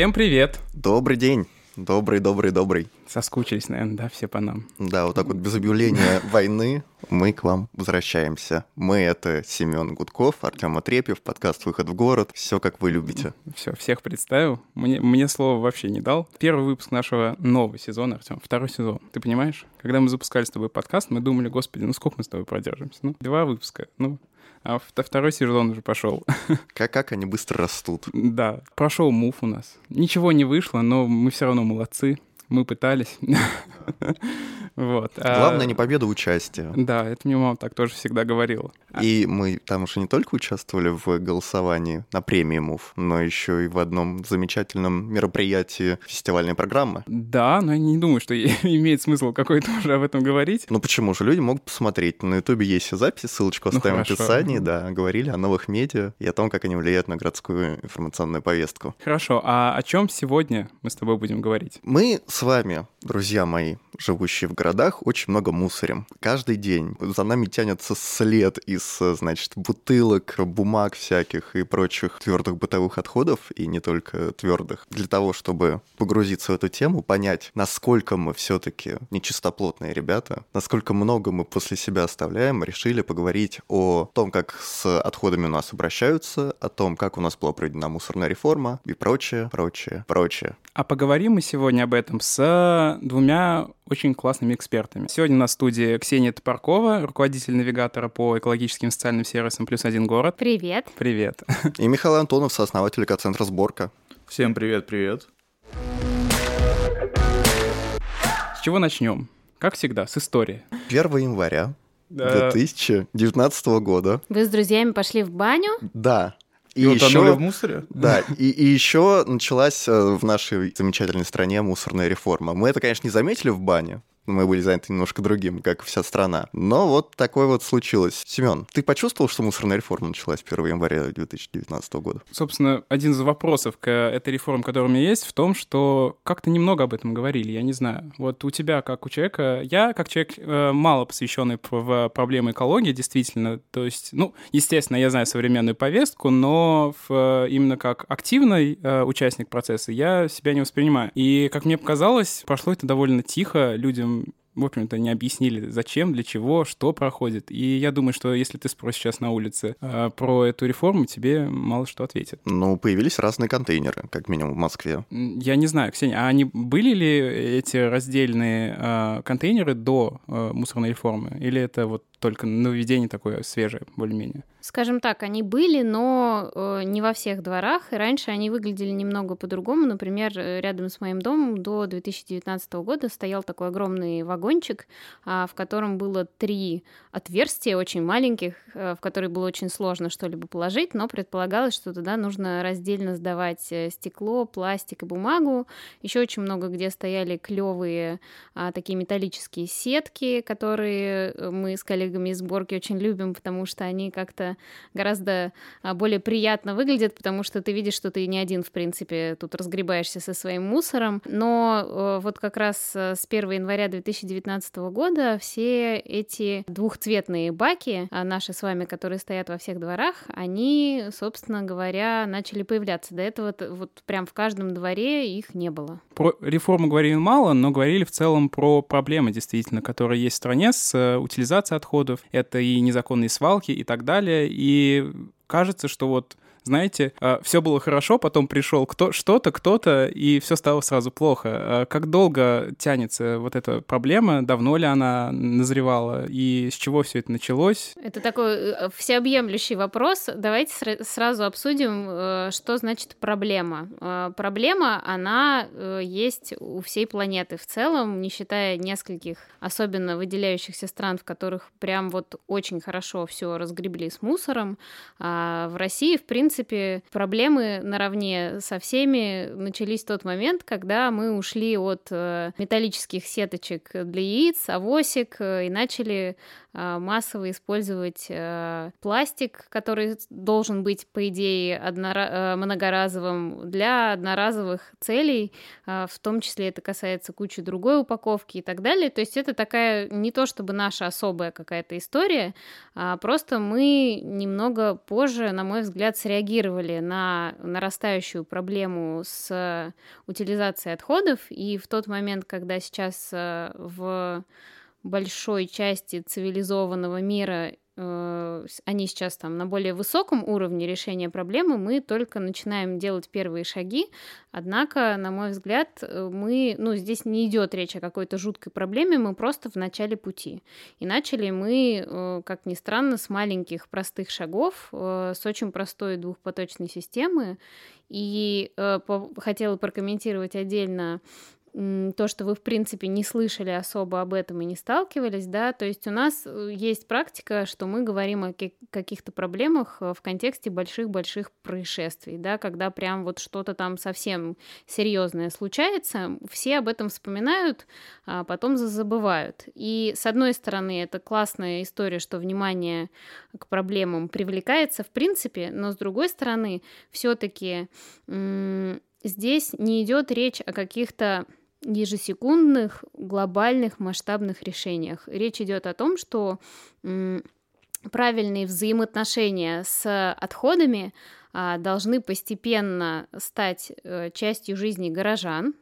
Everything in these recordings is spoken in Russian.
Всем привет! Добрый день! Добрый, добрый, добрый. Соскучились, наверное, да, все по нам. Да, вот так вот без объявления войны мы к вам возвращаемся. Мы — это Семен Гудков, Артем Отрепьев, подкаст «Выход в город». Все как вы любите. Все, всех представил. Мне, мне слова вообще не дал. Первый выпуск нашего нового сезона, Артем, второй сезон. Ты понимаешь? Когда мы запускали с тобой подкаст, мы думали, господи, ну сколько мы с тобой продержимся? Ну, два выпуска. Ну, а второй сезон уже пошел. Как, как они быстро растут. Да, прошел мув у нас. Ничего не вышло, но мы все равно молодцы. Мы пытались. Вот. Главное не победа, участие. Да, это мне мама так тоже всегда говорила. И мы там уже не только участвовали в голосовании на премии МУФ, но еще и в одном замечательном мероприятии фестивальной программы. Да, но я не думаю, что имеет смысл какой-то уже об этом говорить. Ну почему же? Люди могут посмотреть. На Ютубе есть записи, ссылочку ну, оставим ну, в описании. Да, говорили о новых медиа и о том, как они влияют на городскую информационную повестку. Хорошо, а о чем сегодня мы с тобой будем говорить? Мы с вами, друзья мои, живущие в городах, очень много мусорим. Каждый день за нами тянется след из, значит, бутылок, бумаг всяких и прочих твердых бытовых отходов, и не только твердых. Для того, чтобы погрузиться в эту тему, понять, насколько мы все-таки нечистоплотные ребята, насколько много мы после себя оставляем, решили поговорить о том, как с отходами у нас обращаются, о том, как у нас была проведена мусорная реформа и прочее, прочее, прочее. А поговорим мы сегодня об этом с двумя очень классными экспертами. Сегодня на студии Ксения Топоркова, руководитель навигатора по экологическим и социальным сервисам «Плюс один город». Привет. Привет. И Михаил Антонов, сооснователь экоцентра «Сборка». Всем привет, привет. С чего начнем? Как всегда, с истории. 1 января 2019 года. Вы с друзьями пошли в баню? Да. И, и еще в мусоре? Да, и, и еще началась э, в нашей замечательной стране мусорная реформа. Мы это, конечно, не заметили в бане, мы были заняты немножко другим, как вся страна. Но вот такое вот случилось. Семен, ты почувствовал, что мусорная реформа началась 1 января 2019 года? Собственно, один из вопросов к этой реформе, который у меня есть, в том, что как-то немного об этом говорили, я не знаю. Вот у тебя, как у человека, я, как человек, э, мало посвященный в проблемы экологии, действительно, то есть, ну, естественно, я знаю современную повестку, но в, именно как активный э, участник процесса я себя не воспринимаю. И, как мне показалось, прошло это довольно тихо, людям в общем-то, не объяснили, зачем, для чего, что проходит. И я думаю, что если ты спросишь сейчас на улице э, про эту реформу, тебе мало что ответят. Ну, появились разные контейнеры, как минимум в Москве. Я не знаю, Ксения, а они были ли эти раздельные э, контейнеры до э, мусорной реформы? Или это вот только нововведение такое свежее, более-менее? Скажем так, они были, но э, не во всех дворах. И раньше они выглядели немного по-другому. Например, э, рядом с моим домом до 2019 года стоял такой огромный вагончик, э, в котором было три отверстия очень маленьких, э, в которые было очень сложно что-либо положить, но предполагалось, что туда нужно раздельно сдавать э, стекло, пластик и бумагу. Еще очень много где стояли клевые э, такие металлические сетки, которые э, мы коллегами из сборки очень любим, потому что они как-то гораздо а, более приятно выглядит, потому что ты видишь, что ты не один, в принципе, тут разгребаешься со своим мусором. Но э, вот как раз э, с 1 января 2019 года все эти двухцветные баки, а, наши с вами, которые стоят во всех дворах, они, собственно говоря, начали появляться. До этого вот прям в каждом дворе их не было. Про реформу говорили мало, но говорили в целом про проблемы, действительно, которые есть в стране с э, утилизацией отходов. Это и незаконные свалки и так далее. И кажется, что вот знаете, а, все было хорошо, потом пришел кто что-то, кто-то, и все стало сразу плохо. А как долго тянется вот эта проблема? Давно ли она назревала? И с чего все это началось? Это такой э, всеобъемлющий вопрос. Давайте сразу обсудим, э, что значит проблема. Э, проблема, она есть у всей планеты в целом, не считая нескольких особенно выделяющихся стран, в которых прям вот очень хорошо все разгребли с мусором. А в России, в принципе, принципе, проблемы наравне со всеми начались в тот момент, когда мы ушли от э, металлических сеточек для яиц, авосик э, и начали э, массово использовать пластик, который должен быть, по идее, однора... многоразовым для одноразовых целей, в том числе это касается кучи другой упаковки и так далее. То есть это такая не то чтобы наша особая какая-то история, а просто мы немного позже на мой взгляд, среагировали на нарастающую проблему с утилизацией отходов. И в тот момент, когда сейчас э, в большой части цивилизованного мира Э, они сейчас там на более высоком уровне решения проблемы, мы только начинаем делать первые шаги. Однако, на мой взгляд, э, мы, ну, здесь не идет речь о какой-то жуткой проблеме, мы просто в начале пути. И начали мы, э, как ни странно, с маленьких простых шагов, с очень простой двухпоточной системы. И хотела прокомментировать отдельно то, что вы, в принципе, не слышали особо об этом и не сталкивались, да, то есть у нас э, есть практика, что мы говорим о каких-то проблемах э, в контексте больших-больших происшествий, да, когда прям вот что-то там совсем серьезное случается, все об этом вспоминают, а потом забывают. И, с одной стороны, это классная история, что внимание к проблемам привлекается в принципе, но, с другой стороны, все-таки здесь не идет речь о каких-то ежесекундных глобальных масштабных решениях. Речь идет о том, что правильные взаимоотношения с отходами а, должны постепенно стать э, частью жизни горожан,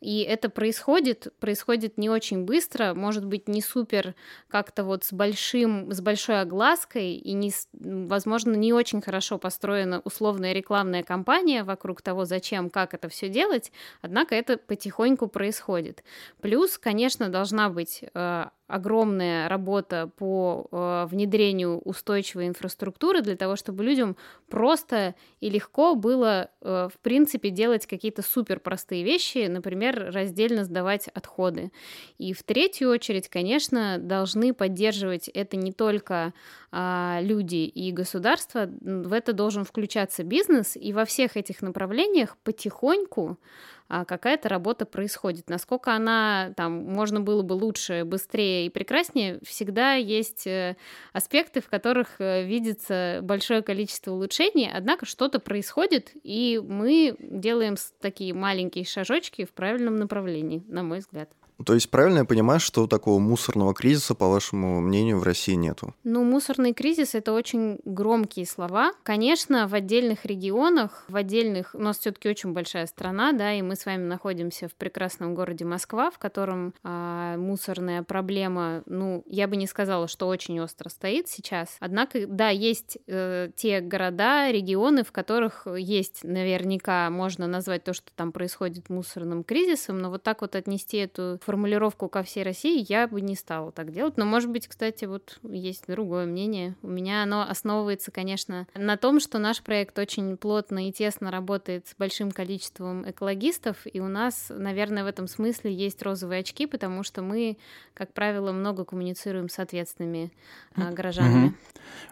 и это происходит, происходит не очень быстро, может быть, не супер как-то вот с большим, с большой оглаской, и, не, возможно, не очень хорошо построена условная рекламная кампания вокруг того, зачем, как это все делать, однако это потихоньку происходит. Плюс, конечно, должна быть э, огромная работа по э, внедрению устойчивой инфраструктуры для того, чтобы людям просто и легко было, э, в принципе, делать какие-то супер простые вещи, например, раздельно сдавать отходы. И в третью очередь, конечно, должны поддерживать это не только э, люди и государство, в это должен включаться бизнес, и во всех этих направлениях потихоньку какая-то работа происходит. Насколько она там можно было бы лучше, быстрее и прекраснее, всегда есть э, аспекты, в которых э, видится большое количество улучшений, однако что-то происходит, и мы делаем такие маленькие шажочки в правильном направлении, на мой взгляд. То есть правильно я понимаю, что такого мусорного кризиса, по вашему мнению, в России нету? Ну, мусорный кризис — это очень громкие слова. Конечно, в отдельных регионах, в отдельных... У нас все таки очень большая страна, да, и мы с вами находимся в прекрасном городе Москва, в котором а, мусорная проблема, ну, я бы не сказала, что очень остро стоит сейчас. Однако, да, есть э, те города, регионы, в которых есть наверняка, можно назвать то, что там происходит мусорным кризисом, но вот так вот отнести эту формулировку ко всей России я бы не стала так делать. Но, может быть, кстати, вот есть другое мнение. У меня оно основывается, конечно, на том, что наш проект очень плотно и тесно работает с большим количеством экологистов, и у нас, наверное, в этом смысле есть розовые очки, потому что мы, как правило, много коммуницируем с ответственными а, горожанами.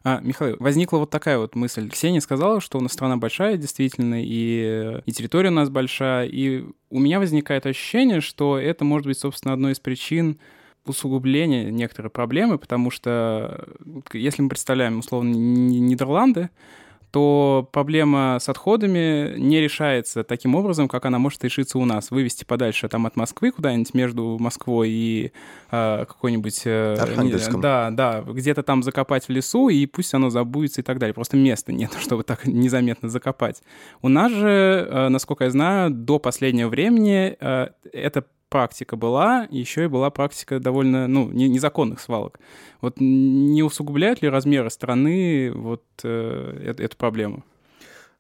А, Михаил, возникла вот такая вот мысль. Ксения сказала, что у нас страна большая, действительно, и, и территория у нас большая, и у меня возникает ощущение, что это может быть, собственно, одной из причин усугубления некоторой проблемы, потому что если мы представляем, условно, Нидерланды, то проблема с отходами не решается таким образом, как она может решиться у нас. Вывести подальше там от Москвы куда-нибудь между Москвой и э, какой-нибудь... Э, Архангельском. Да, да, где-то там закопать в лесу, и пусть оно забудется и так далее. Просто места нет, чтобы так незаметно закопать. У нас же, э, насколько я знаю, до последнего времени э, это практика была, еще и была практика довольно, ну, не, незаконных свалок. Вот не усугубляют ли размеры страны вот э, эту, эту проблему?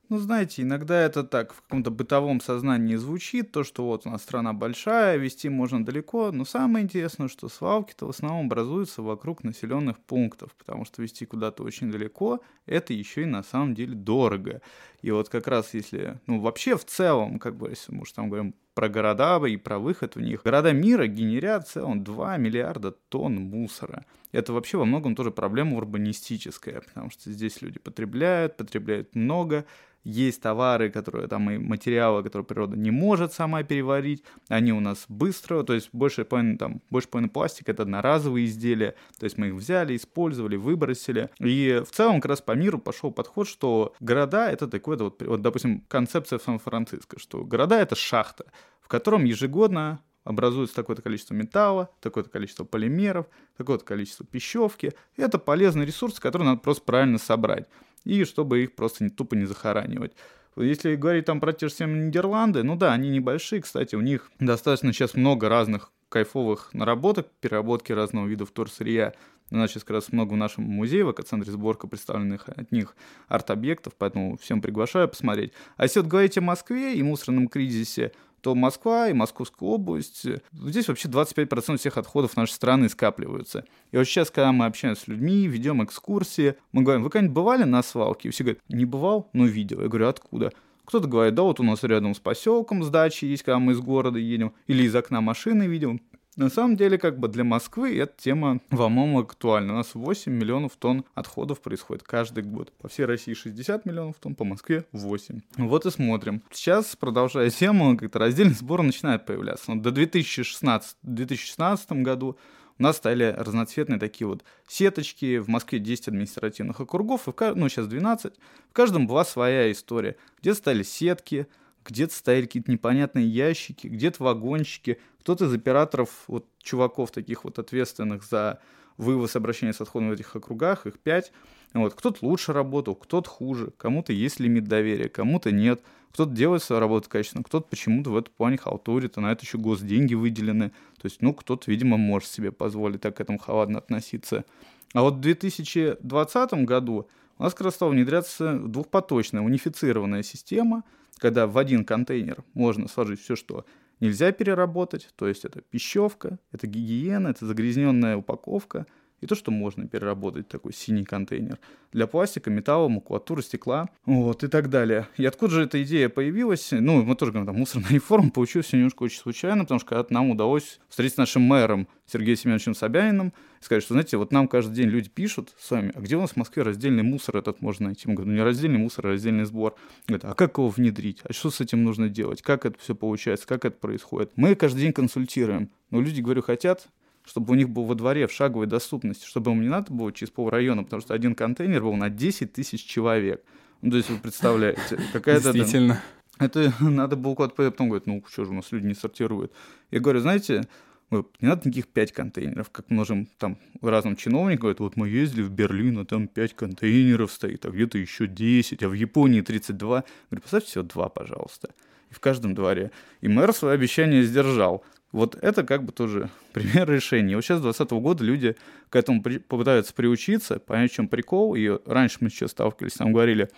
Ну, знаете, иногда это так в каком-то бытовом сознании звучит, то, что вот у нас страна большая, вести можно далеко, но самое интересное, что свалки-то в основном образуются вокруг населенных пунктов, потому что вести куда-то очень далеко, это еще и на самом деле дорого. И вот как раз если, ну, вообще в целом, как бы, если мы уж там говорим про города и про выход в них. Города мира генерят в целом 2 миллиарда тонн мусора. Это вообще во многом тоже проблема урбанистическая, потому что здесь люди потребляют, потребляют много, есть товары, которые там и материалы, которые природа не может сама переварить, они у нас быстро, то есть больше половины, там, больше половины пластика это одноразовые изделия, то есть мы их взяли, использовали, выбросили. И в целом как раз по миру пошел подход, что города это такой вот, вот допустим, концепция в Сан-Франциско, что города это шахта, в котором ежегодно образуется такое-то количество металла, такое-то количество полимеров, такое-то количество пищевки. Это полезный ресурс, который надо просто правильно собрать. и чтобы их просто не, тупо не захоранивать. Если говорить там про те же самые Нидерланды, ну да, они небольшие, кстати, у них достаточно сейчас много разных кайфовых наработок, переработки разного вида вторсырья. У нас сейчас как раз много в нашем музее, в экоцентре сборка представленных от них арт-объектов, поэтому всем приглашаю посмотреть. А если вот говорить о Москве и мусорном кризисе, то Москва и Московская область, здесь вообще 25% всех отходов нашей страны скапливаются. И вот сейчас, когда мы общаемся с людьми, ведем экскурсии, мы говорим, вы когда-нибудь бывали на свалке? И все говорят, не бывал, но видел. Я говорю, откуда? Кто-то говорит, да, вот у нас рядом с поселком сдачи есть, когда мы из города едем, или из окна машины видим. На самом деле, как бы для Москвы эта тема во многом актуальна. У нас 8 миллионов тонн отходов происходит каждый год. По всей России 60 миллионов тонн, по Москве 8. Вот и смотрим. Сейчас, продолжая тему, как-то раздельный сбор начинает появляться. Но до 2016, 2016 году у нас стали разноцветные такие вот сеточки. В Москве 10 административных округов, и в, ну, сейчас 12. В каждом была своя история. Где стали сетки, где-то стояли какие-то непонятные ящики, где-то вагончики. Кто-то из операторов, вот чуваков таких вот ответственных за вывоз обращения с отходом в этих округах, их пять. Вот, кто-то лучше работал, кто-то хуже, кому-то есть лимит доверия, кому-то нет. Кто-то делает свою работу качественно, кто-то почему-то в этом плане халтурит, а на это еще госденьги выделены. То есть, ну, кто-то, видимо, может себе позволить так к этому холодно относиться. А вот в 2020 году у нас как раз стала внедряться двухпоточная унифицированная система, когда в один контейнер можно сложить все, что нельзя переработать, то есть это пищевка, это гигиена, это загрязненная упаковка – и то, что можно переработать такой синий контейнер для пластика, металла, макулатуры, стекла, вот, и так далее. И откуда же эта идея появилась? Ну, мы тоже говорим, там, мусорный форум получился немножко очень случайно, потому что когда нам удалось встретиться с нашим мэром Сергеем Семеновичем Собяниным и сказать, что, знаете, вот нам каждый день люди пишут с вами, а где у нас в Москве раздельный мусор этот можно найти? Мы говорим, ну не раздельный мусор, а раздельный сбор. Говорят, а как его внедрить? А что с этим нужно делать? Как это все получается? Как это происходит? Мы каждый день консультируем. Но люди, говорю, хотят чтобы у них был во дворе в шаговой доступности, чтобы им не надо было через полрайона, потому что один контейнер был на 10 тысяч человек. Ну, то есть вы представляете, какая-то... Действительно. Это надо было куда-то потом говорить, ну, что же у нас люди не сортируют. Я говорю, знаете, не надо никаких пять контейнеров, как можем там разным чиновникам говорят, вот мы ездили в Берлин, а там пять контейнеров стоит, а где-то еще 10, а в Японии 32. Говорю, поставьте всего два, пожалуйста. И в каждом дворе. И мэр свое обещание сдержал. Вот это как бы тоже пример решения. Вот сейчас, с 2020 года, люди к этому при, попытаются приучиться, понять, в чем прикол. И раньше мы еще сталкивались, там говорили,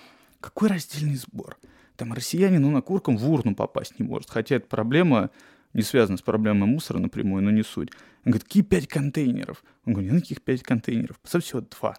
какой раздельный сбор? Там россиянин, ну, на куркам в урну попасть не может. Хотя эта проблема не связана с проблемой мусора напрямую, но не суть. Он говорит, какие пять контейнеров? Он говорит, ну, каких пять контейнеров? Поставь всего два.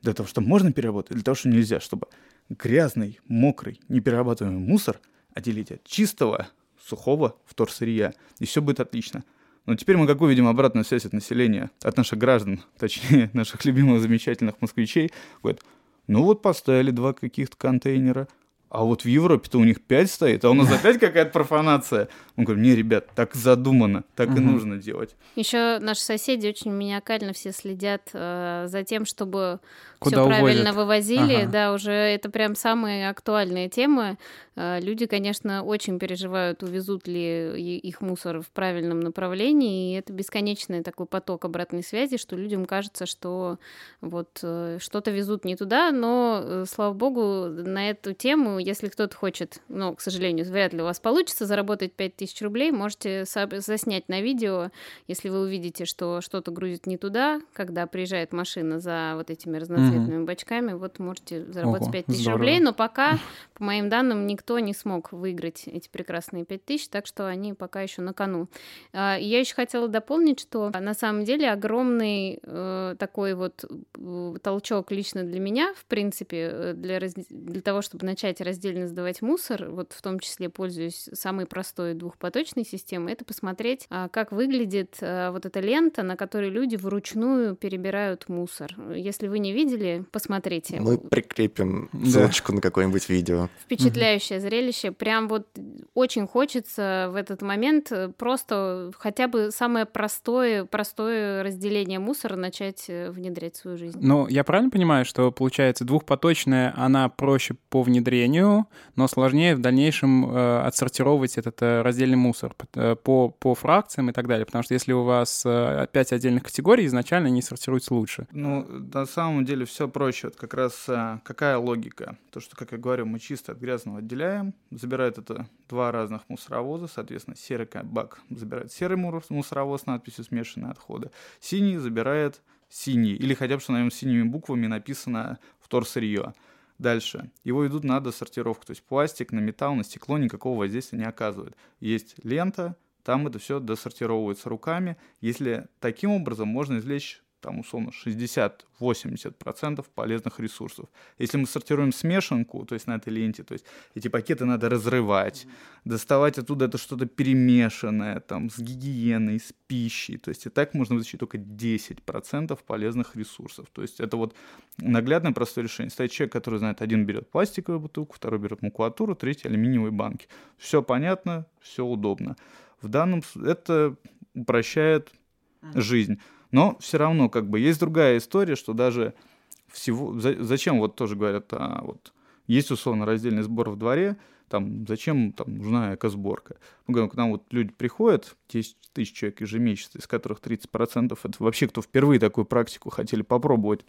Для того, чтобы можно переработать, для того, что нельзя, чтобы грязный, мокрый, неперерабатываемый мусор отделить от чистого, сухого вторсырья, и все будет отлично. Но теперь мы какую видим обратную связь от населения, от наших граждан, точнее, наших любимых замечательных москвичей? Говорят, ну вот поставили два каких-то контейнера, а вот в Европе-то у них 5 стоит, а у нас опять какая-то профанация. Он говорит, не, ребят, так задумано, так угу. и нужно делать. Еще наши соседи очень маниакально все следят э, за тем, чтобы все правильно вывозили. Ага. Да, уже это прям самые актуальные темы. Э, люди, конечно, очень переживают, увезут ли их мусор в правильном направлении, и это бесконечный такой поток обратной связи, что людям кажется, что вот э, что-то везут не туда, но, э, слава богу, на эту тему, если кто-то хочет, ну, к сожалению, вряд ли у вас получится заработать 5000 рублей, можете заснять на видео, если вы увидите, что что-то грузит не туда, когда приезжает машина за вот этими разноцветными mm-hmm. бачками, вот можете заработать Ого, 5000 здорово. рублей, но пока, по моим данным, никто не смог выиграть эти прекрасные 5000, так что они пока еще на кону. А, я еще хотела дополнить, что на самом деле огромный э, такой вот э, толчок лично для меня, в принципе, э, для, раз... для того, чтобы начать раздельно сдавать мусор, вот в том числе пользуюсь самой простой двухпоточной системой, это посмотреть, а, как выглядит вот эта лента, на которой люди вручную перебирают мусор. Если вы не видели, посмотрите. Мы прикрепим ссылочку да. на какое-нибудь видео. Впечатляющее зрелище. Прям вот очень хочется в этот момент э, просто хотя бы самое простое, простое разделение мусора начать э, внедрять в свою жизнь. Ну, я правильно понимаю, что получается двухпоточная, она проще по внедрению, меню, но сложнее в дальнейшем э, отсортировать этот э, раздельный мусор э, по, по фракциям и так далее. Потому что если у вас э, 5 отдельных категорий, изначально они сортируются лучше. Ну, на самом деле все проще. Вот как раз какая логика? То, что, как я говорю, мы чисто от грязного отделяем, забирает это два разных мусоровоза, соответственно, серый бак забирает серый мусоровоз с надписью «смешанные отходы», синий забирает синий, или хотя бы, что на нем синими буквами написано «вторсырье». Дальше. Его идут на досортировку, то есть пластик на металл, на стекло никакого воздействия не оказывает. Есть лента, там это все досортировывается руками. Если таким образом можно извлечь там условно 60-80% полезных ресурсов. Если мы сортируем смешанку, то есть на этой ленте, то есть эти пакеты надо разрывать, доставать оттуда это что-то перемешанное, там, с гигиеной, с пищей, то есть и так можно вытащить только 10% полезных ресурсов. То есть это вот наглядное простое решение. Стоит человек, который знает, один берет пластиковую бутылку, второй берет макулатуру, третий алюминиевые банки. Все понятно, все удобно. В данном это упрощает жизнь. Но все равно, как бы, есть другая история, что даже всего... Зачем, вот тоже говорят, а, вот, есть условно раздельный сбор в дворе, там, зачем там нужна экосборка? Мы говорим, к нам вот люди приходят, 10 тысяч человек ежемесячно, из которых 30% это вообще, кто впервые такую практику хотели попробовать,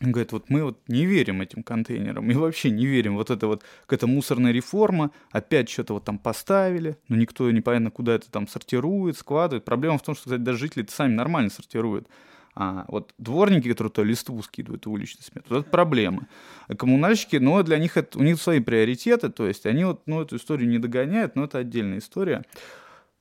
он говорит, вот мы вот не верим этим контейнерам, мы вообще не верим. Вот это вот какая-то мусорная реформа, опять что-то вот там поставили, но никто непонятно куда это там сортирует, складывает. Проблема в том, что, кстати, даже жители сами нормально сортируют. А вот дворники, которые то листву скидывают в уличный смет, вот это проблема. А коммунальщики, ну, для них это, у них свои приоритеты, то есть они вот, ну, эту историю не догоняют, но это отдельная история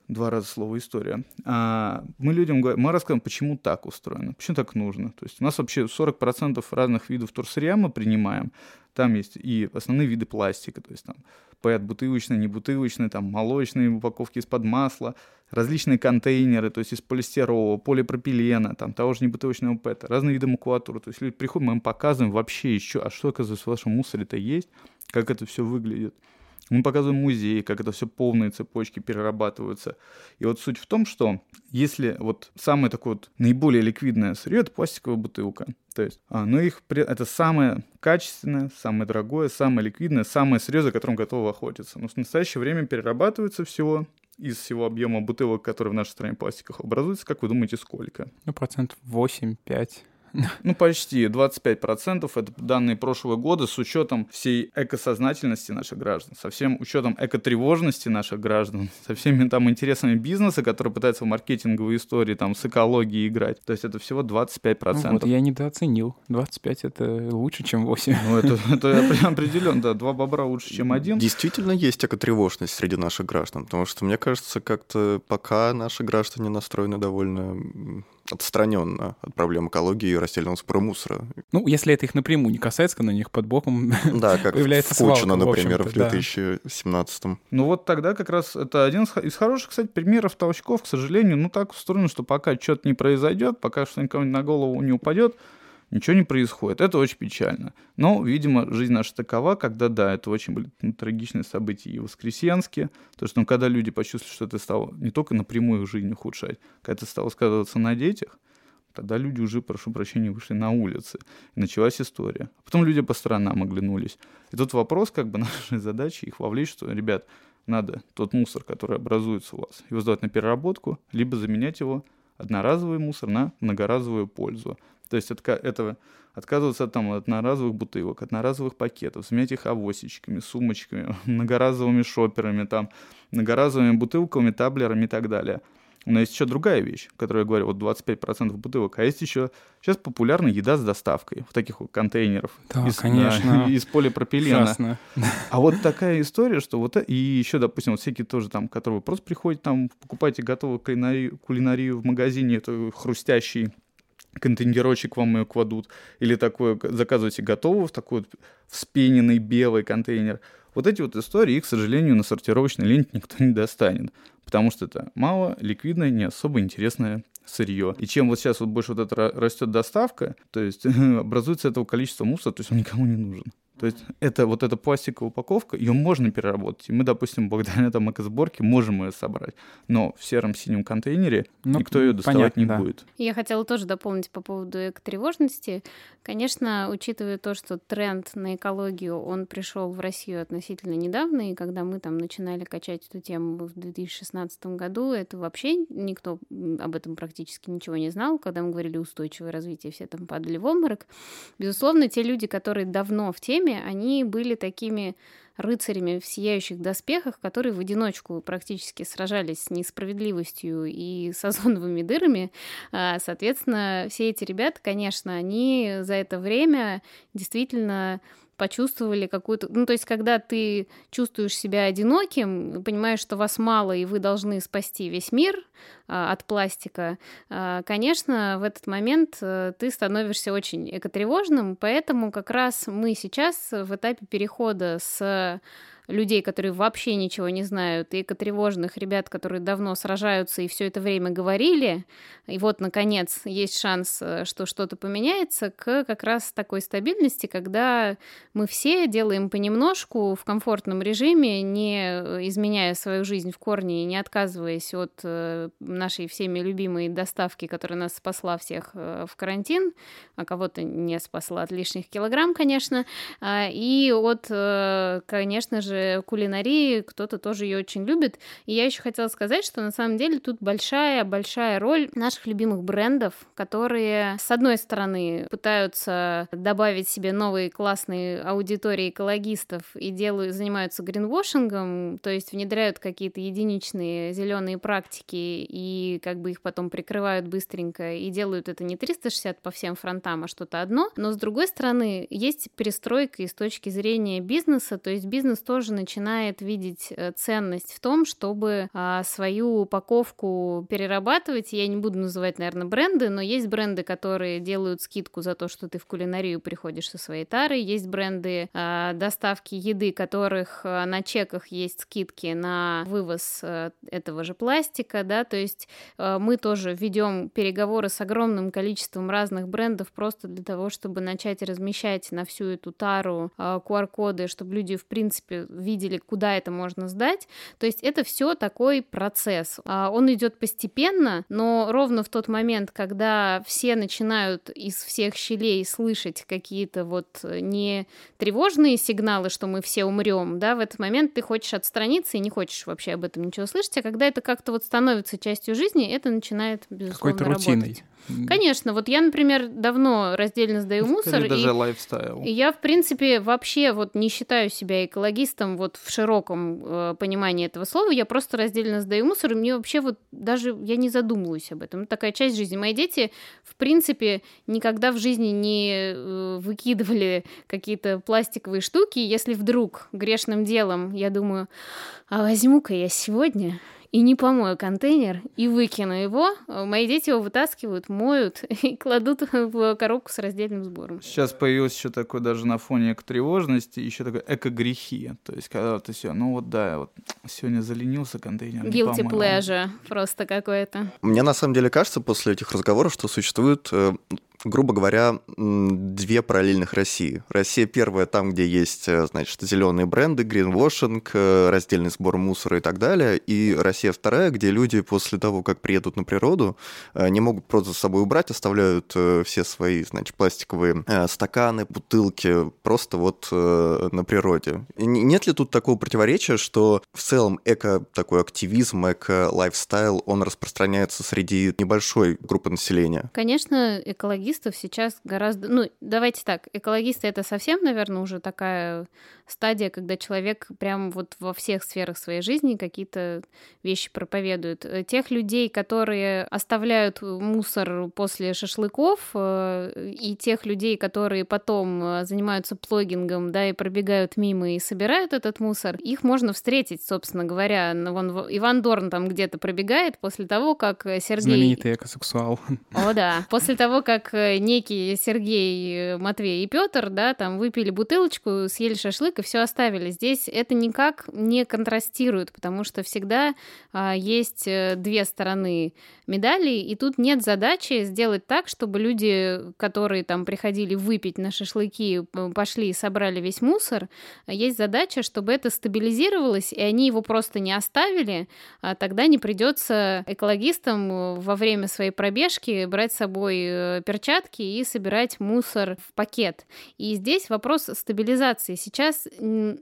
два раза слово история. А мы людям говорим, мы рассказываем, почему так устроено, почему так нужно. То есть у нас вообще 40% разных видов турсырья мы принимаем. Там есть и основные виды пластика, то есть там ПЭТ, бутылочные, небутылочные, там молочные упаковки из-под масла, различные контейнеры, то есть из полистирола, полипропилена, там того же небутылочного ПЭТ, разные виды макулатуры. То есть люди приходят, мы им показываем вообще еще, а что, оказывается, в вашем мусоре-то есть, как это все выглядит. Мы показываем музей, как это все полные цепочки перерабатываются. И вот суть в том, что если вот самое такое вот наиболее ликвидное сырье, это пластиковая бутылка. То есть, а, ну их это самое качественное, самое дорогое, самое ликвидное, самое сырье, за которым готово охотиться. Но в настоящее время перерабатывается всего из всего объема бутылок, которые в нашей стране пластиках образуется, как вы думаете, сколько? Ну, процентов 8-5. Ну, почти 25% это данные прошлого года с учетом всей экосознательности наших граждан, со всем учетом экотревожности наших граждан, со всеми там интересами бизнеса, которые пытаются в маркетинговой истории там с экологией играть. То есть это всего 25%. Ну, вот я недооценил. 25 это лучше, чем 8. Ну, это, это определенно, да. Два бобра лучше, чем один. Действительно есть экотревожность среди наших граждан, потому что, мне кажется, как-то пока наши граждане настроены довольно отстраненно от проблем экологии и растительного сбора мусора. Ну, если это их напрямую не касается, на них под боком да, как появляется в Кучино, свалка, например, в, в 2017 да. Ну вот тогда как раз это один из хороших, кстати, примеров толчков, к сожалению, ну так устроено, что пока что-то не произойдет, пока что никому на голову не упадет, ничего не происходит. Это очень печально. Но, видимо, жизнь наша такова, когда, да, это очень были трагичные события и воскресенские, то что ну, когда люди почувствовали, что это стало не только напрямую их жизнь ухудшать, когда это стало сказываться на детях, тогда люди уже, прошу прощения, вышли на улицы. И началась история. А потом люди по сторонам оглянулись. И тут вопрос, как бы, нашей задачи их вовлечь, что, ребят, надо тот мусор, который образуется у вас, его сдавать на переработку, либо заменять его одноразовый мусор на многоразовую пользу. То есть от этого отказываться там, от одноразовых бутылок, одноразовых пакетов, заменять их авосичками, сумочками, многоразовыми шоперами, там, многоразовыми бутылками, таблерами и так далее. Но есть еще другая вещь, которую я говорю, вот 25% бутылок, а есть еще сейчас популярна еда с доставкой в таких вот контейнеров. Да, из, конечно. Да, из полипропилена. Ужасно. А вот такая история, что вот и еще, допустим, вот всякие тоже там, которые просто приходят там, покупаете готовую кулинарию, кулинарию в магазине, это хрустящий контейнерочек вам ее кладут, или такое заказываете готовую в такой вот вспененный белый контейнер. Вот эти вот истории, их, к сожалению, на сортировочной ленте никто не достанет, потому что это мало ликвидное, не особо интересное сырье. И чем вот сейчас вот больше вот это растет доставка, то есть образуется этого количество мусора, то есть он никому не нужен. То есть это вот эта пластиковая упаковка, ее можно переработать. И мы, допустим, благодаря там экосборке можем ее собрать. Но в сером синем контейнере ну, никто ее доставать понятно, не да. будет. Я хотела тоже дополнить по поводу экотревожности. Конечно, учитывая то, что тренд на экологию, он пришел в Россию относительно недавно, и когда мы там начинали качать эту тему в 2016 году, это вообще никто об этом практически ничего не знал. Когда мы говорили устойчивое развитие, все там падали в обморок. Безусловно, те люди, которые давно в теме, время они были такими рыцарями в сияющих доспехах, которые в одиночку практически сражались с несправедливостью и с озоновыми дырами. А, соответственно, все эти ребята, конечно, они за это время действительно почувствовали какую-то... Ну, то есть, когда ты чувствуешь себя одиноким, понимаешь, что вас мало, и вы должны спасти весь мир а, от пластика, а, конечно, в этот момент а, ты становишься очень экотревожным, поэтому как раз мы сейчас в этапе перехода с людей, которые вообще ничего не знают, и экотревожных ребят, которые давно сражаются и все это время говорили, и вот, наконец, есть шанс, э, что что-то поменяется, к как раз такой стабильности, когда мы все делаем понемножку в комфортном режиме, не э, изменяя свою жизнь в корне и не отказываясь от э, нашей всеми любимой доставки, которая нас спасла всех в карантин, а кого-то не спасла от лишних килограмм, конечно, а, и от, конечно же, же кулинарии, кто-то тоже ее очень любит. И я еще хотела сказать, что на самом деле тут большая-большая роль наших любимых брендов, которые, с одной стороны, пытаются добавить себе новые классные аудитории экологистов и делают, занимаются гринвошингом, то есть внедряют какие-то единичные зеленые практики и как бы их потом прикрывают быстренько и делают это не 360 по всем фронтам, а что-то одно. Но с другой стороны, есть перестройка и с точки зрения бизнеса, то есть бизнес тоже тоже начинает видеть э, ценность в том, чтобы а, свою упаковку перерабатывать. Я не буду называть, наверное, бренды, но есть бренды, которые делают скидку за то, что ты в кулинарию приходишь со своей тарой. Есть бренды а, доставки еды, которых а, на чеках есть скидки на вывоз этого же пластика, да, то есть мы тоже ведем переговоры с огромным количеством разных брендов просто для того, чтобы начать размещать на всю эту тару QR-коды, чтобы люди, в принципе, видели, куда это можно сдать. То есть это все такой процесс. А, он идет постепенно, но ровно в тот момент, когда все начинают из всех щелей слышать какие-то вот не тревожные сигналы, что мы все умрем, да, в этот момент ты хочешь отстраниться и не хочешь вообще об этом ничего слышать, а когда это как-то вот становится частью жизни, это начинает, безусловно, Какой-то рутиной. Конечно, вот я, например, давно раздельно сдаю мусор. Или даже и, лайфстайл. И я, в принципе, вообще вот не считаю себя экологистом вот в широком э, понимании этого слова. Я просто раздельно сдаю мусор, и мне вообще вот даже я не задумываюсь об этом. Это такая часть жизни. Мои дети, в принципе, никогда в жизни не э, выкидывали какие-то пластиковые штуки. Если вдруг грешным делом я думаю, а возьму-ка я сегодня и не помою контейнер и выкину его, мои дети его вытаскивают, моют и кладут в коробку с раздельным сбором. Сейчас появилось еще такое даже на фоне эко-тревожности, еще такое эко-грехи. То есть, когда ты все, ну вот да, вот сегодня заленился контейнер. Guilty pleasure просто какое-то. Мне на самом деле кажется после этих разговоров, что существует э, грубо говоря, две параллельных России. Россия первая там, где есть, э, значит, зеленые бренды, гринвошинг, э, раздельный сбор мусора и так далее. И Россия вторая, где люди после того, как приедут на природу, э, не могут просто с собой убрать, оставляют все свои, значит, пластиковые стаканы, бутылки просто вот на природе. Нет ли тут такого противоречия, что в целом эко такой активизм, эко-лайфстайл, он распространяется среди небольшой группы населения? Конечно, экология экологистов сейчас гораздо... Ну, давайте так, экологисты — это совсем, наверное, уже такая стадия, когда человек прям вот во всех сферах своей жизни какие-то вещи проповедует. Э, тех людей, которые оставляют мусор после шашлыков, э, и тех людей, которые потом э, занимаются плогингом, да, и пробегают мимо и собирают этот мусор, их можно встретить, собственно говоря. Вон Иван Дорн там где-то пробегает после того, как Сергей... Знаменитый экосексуал. О, да. После того, как некий Сергей, Матвей и Петр, да, там выпили бутылочку, съели шашлык, прослойка, все оставили. Здесь это никак не контрастирует, потому что всегда а, есть э, две стороны медали, и тут нет задачи сделать так, чтобы люди, которые там приходили выпить на шашлыки, пошли и собрали весь мусор, есть задача, чтобы это стабилизировалось, и они его просто не оставили, а тогда не придется экологистам э, во время своей пробежки брать с собой э, перчатки и собирать мусор в пакет. И здесь вопрос стабилизации. Сейчас,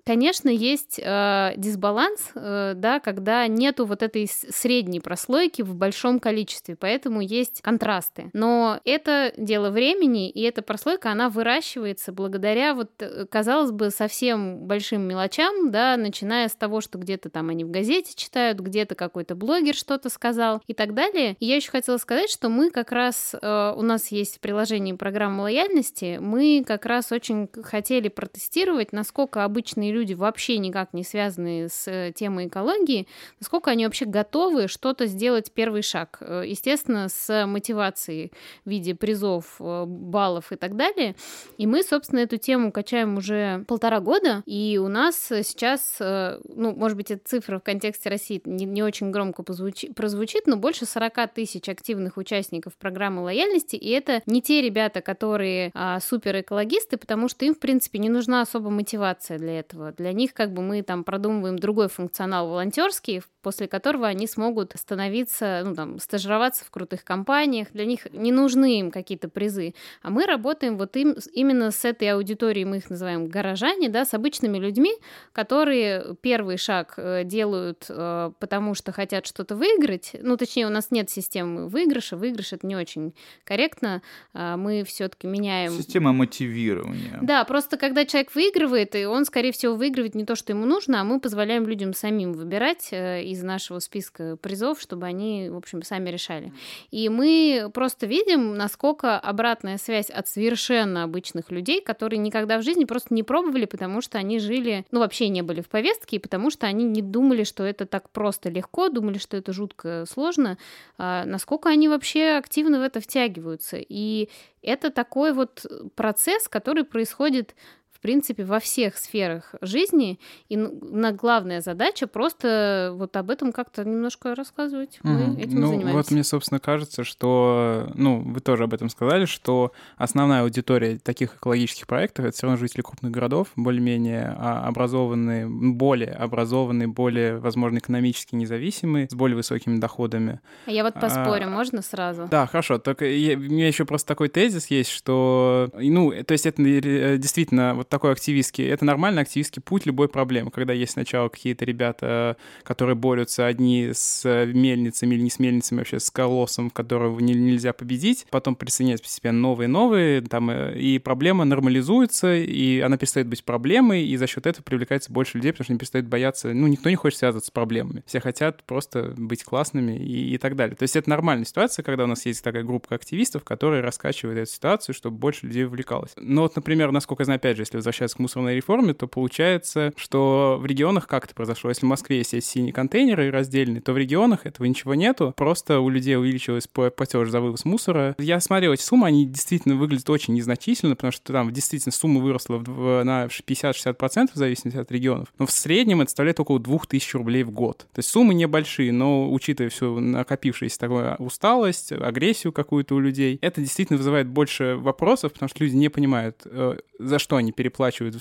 конечно, есть э, дисбаланс, э, да, когда нету вот этой средней прослойки в большом количестве, поэтому есть контрасты. Но это дело времени, и эта прослойка, она выращивается благодаря вот, э, казалось бы, совсем большим мелочам, да, начиная с того, что где-то там они в газете читают, где-то какой-то блогер что-то сказал и так далее. И я еще хотела сказать, что мы как раз, э, у нас есть в приложении программа лояльности, мы как раз очень хотели протестировать, насколько обычные люди вообще никак не связаны с э, темой экологии, насколько они вообще готовы что-то сделать первый шаг. Э, естественно, с мотивацией в виде призов, э, баллов и так далее. И мы, собственно, эту тему качаем уже полтора года, и у нас сейчас, ну, может быть, эта цифра в контексте России не, не очень громко позвучи, прозвучит, но больше 40 тысяч активных участников программы лояльности, и это не те ребята, которые а, супер экологисты, потому что им, в принципе, не нужна особо мотивация для этого. Для них как бы мы там продумываем другой функционал волонтерский, после которого они смогут становиться, ну там, стажироваться в крутых компаниях. Для них не нужны им какие-то призы. А мы работаем вот им, именно с этой аудиторией, мы их называем горожане, да, с обычными людьми, которые первый шаг э, делают, э, потому что хотят что-то выиграть. Ну, точнее, у нас нет системы выигрыша. Выигрыш это не очень корректно. А мы все-таки меняем. Система мотивирования. Да, просто когда человек выигрывает, и он, скорее всего, выигрывает не то, что ему нужно, а мы позволяем людям самим выбирать э, из нашего списка призов, чтобы они, в общем, сами решали. И мы просто видим, насколько обратная связь от совершенно обычных людей, которые никогда в жизни просто не пробовали, потому что они жили, ну, вообще не были в повестке, и потому что они не думали, что это так просто легко, думали, что это жутко сложно, а насколько они вообще активно в это втягиваются. И это такой вот процесс, который происходит принципе, во всех сферах жизни. И на главная задача просто вот об этом как-то немножко рассказывать. Мы mm этим ну, занимаемся. Вот мне, собственно, кажется, что, ну, вы тоже об этом сказали, что основная аудитория таких экологических проектов — это все равно жители крупных городов, более-менее а, образованные, более образованные, более, возможно, экономически независимые, с более высокими доходами. А я вот поспорю, а, можно сразу? Да, хорошо. Только я, у меня еще просто такой тезис есть, что, ну, то есть это э, действительно вот такой активистский, это нормальный активистский путь любой проблемы, когда есть сначала какие-то ребята, которые борются одни с мельницами или не с мельницами, вообще с колоссом, которого не, нельзя победить, потом присоединяются постепенно новые-новые, там, э, и проблема нормализуется, и она перестает быть проблемой, и за счет этого привлекается больше людей, потому что они перестают бояться, ну, никто не хочет связываться с проблемами, все хотят просто быть классными и, и так далее. То есть это нормальная ситуация, когда у нас есть такая группа активистов, которые раскачивают эту ситуацию, чтобы больше людей увлекалось. Но вот, например, насколько я знаю, опять же, если возвращаться к мусорной реформе, то получается, что в регионах как это произошло? Если в Москве есть синие контейнеры раздельные, то в регионах этого ничего нету, просто у людей увеличилась платеж за вывоз мусора. Я смотрел эти суммы, они действительно выглядят очень незначительно, потому что там действительно сумма выросла в, на 50-60% в зависимости от регионов, но в среднем это составляет около 2000 рублей в год. То есть суммы небольшие, но учитывая всю накопившуюся такую усталость, агрессию какую-то у людей, это действительно вызывает больше вопросов, потому что люди не понимают, э, за что они переплачивают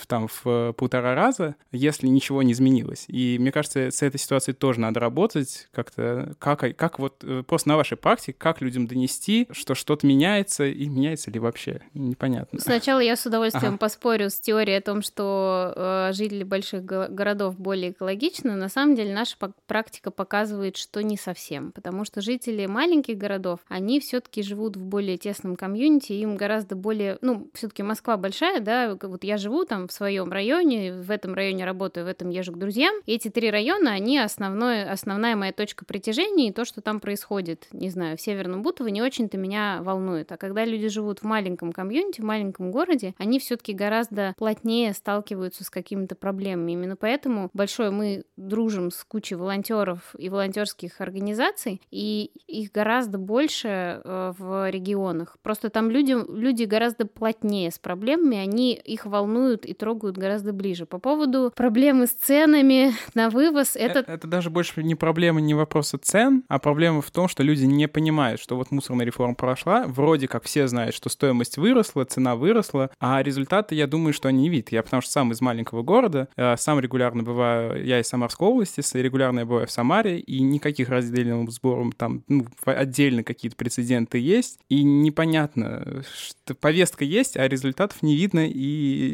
там в э, полтора раза, если ничего не изменилось. И мне кажется, с этой ситуацией тоже надо работать как-то, как, как вот э, просто на вашей практике, как людям донести, что что-то меняется, и меняется ли вообще, непонятно. Сначала я с удовольствием ага. поспорю с теорией о том, что э, жители больших го- городов более экологичны. На самом деле наша практика показывает, что не совсем, потому что жители маленьких городов, они все-таки живут в более тесном комьюнити, им гораздо более, ну, все-таки Москва большая, да, вот я живу там в своем районе, в этом районе работаю, в этом езжу к друзьям. И эти три района, они основной, основная моя точка притяжения и то, что там происходит, не знаю, в Северном Бутово не очень-то меня волнует. А когда люди живут в маленьком комьюнити, в маленьком городе, они все-таки гораздо плотнее сталкиваются с какими-то проблемами. Именно поэтому большое мы дружим с кучей волонтеров и волонтерских организаций, и их гораздо больше э, в регионах. Просто там люди, люди гораздо плотнее с проблемами, они их волнуют волнуют и трогают гораздо ближе. По поводу проблемы с ценами на вывоз, это... Это, это даже больше не проблема, не вопроса цен, а проблема в том, что люди не понимают, что вот мусорная реформа прошла, вроде как все знают, что стоимость выросла, цена выросла, а результаты, я думаю, что они не видят. Я потому что сам из маленького города, э, сам регулярно бываю, я из Самарской области, регулярно я бываю в Самаре, и никаких раздельным сбором там ну, отдельно какие-то прецеденты есть, и непонятно, что повестка есть, а результатов не видно, и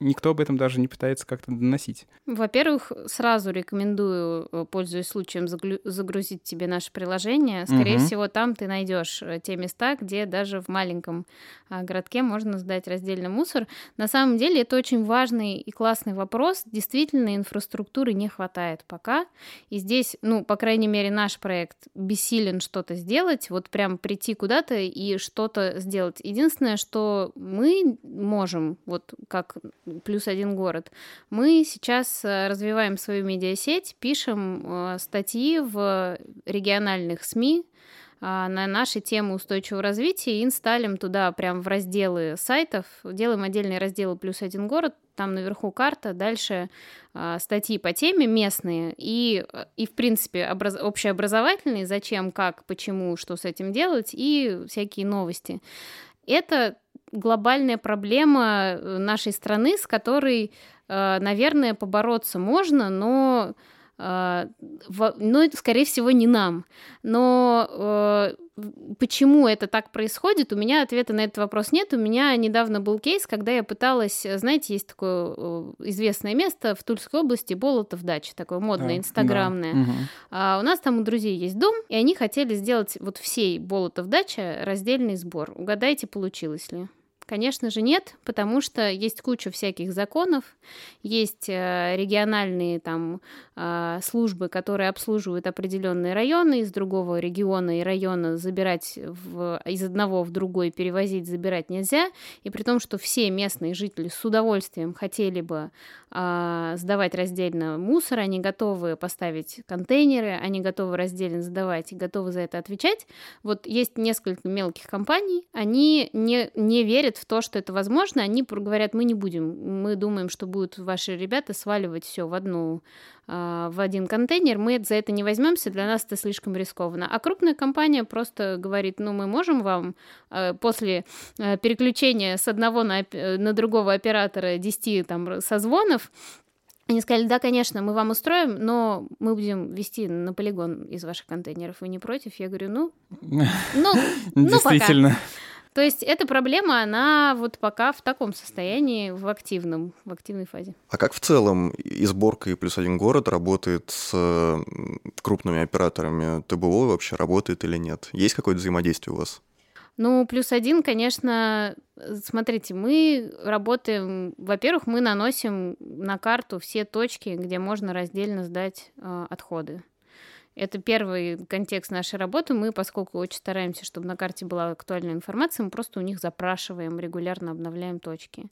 никто об этом даже не пытается как-то доносить. Во-первых, сразу рекомендую, э, пользуясь случаем, загрузить тебе наше приложение. Скорее угу. всего, там ты найдешь э, те места, где даже в маленьком а, городке можно сдать раздельный мусор. На самом деле это очень важный и классный вопрос. Действительно, инфраструктуры не хватает пока. И здесь, ну, по крайней мере, наш проект бессилен что-то сделать, вот прям прийти куда-то и что-то сделать. Единственное, что мы можем, вот как плюс один город. Мы сейчас э, развиваем свою медиасеть, пишем э, статьи в региональных СМИ, а, на наши темы устойчивого развития и инсталим туда прям в разделы сайтов, делаем отдельные разделы «Плюс один город», там наверху карта, дальше э, статьи по теме местные и, и в принципе, образ... общеобразовательные, зачем, как, почему, что с этим делать, и всякие новости. Это глобальная проблема э, нашей страны, с которой, э, наверное, побороться можно, но э, ну, скорее всего, не нам. Но почему это так происходит, у меня ответа на этот вопрос нет. У меня недавно был кейс, когда я пыталась, знаете, есть такое известное место в Тульской области, Болотов дача, такое модное, да, инстаграмное. Да. Угу. А, у нас там у друзей есть дом, и они хотели сделать вот всей Болотов дача раздельный сбор. Угадайте, получилось ли? Конечно же нет, потому что есть куча всяких законов, есть э, региональные там э, службы, которые обслуживают определенные районы, из другого региона и района забирать в, из одного в другой перевозить, забирать нельзя, и при том, что все местные жители с удовольствием хотели бы э, сдавать раздельно мусор, они готовы поставить контейнеры, они готовы раздельно сдавать и готовы за это отвечать. Вот есть несколько мелких компаний, они не, не верят в то, что это возможно, они говорят, мы не будем, мы думаем, что будут ваши ребята сваливать все в одну а, в один контейнер, мы за это не возьмемся, для нас это слишком рискованно. А крупная компания просто говорит, ну мы можем вам а, после а, переключения с одного на, на другого оператора 10 там, созвонов они сказали, да, конечно, мы вам устроим, но мы будем вести на полигон из ваших контейнеров. Вы не против? Я говорю, ну, ну, ну Действительно. То есть эта проблема, она вот пока в таком состоянии, в активном, в активной фазе. А как в целом и сборка, и плюс один город работает с крупными операторами ТБО вообще, работает или нет? Есть какое-то взаимодействие у вас? Ну, плюс один, конечно, смотрите, мы работаем, во-первых, мы наносим на карту все точки, где можно раздельно сдать э, отходы. Это первый контекст нашей работы. Мы, поскольку очень стараемся, чтобы на карте была актуальная информация, мы просто у них запрашиваем, регулярно обновляем точки.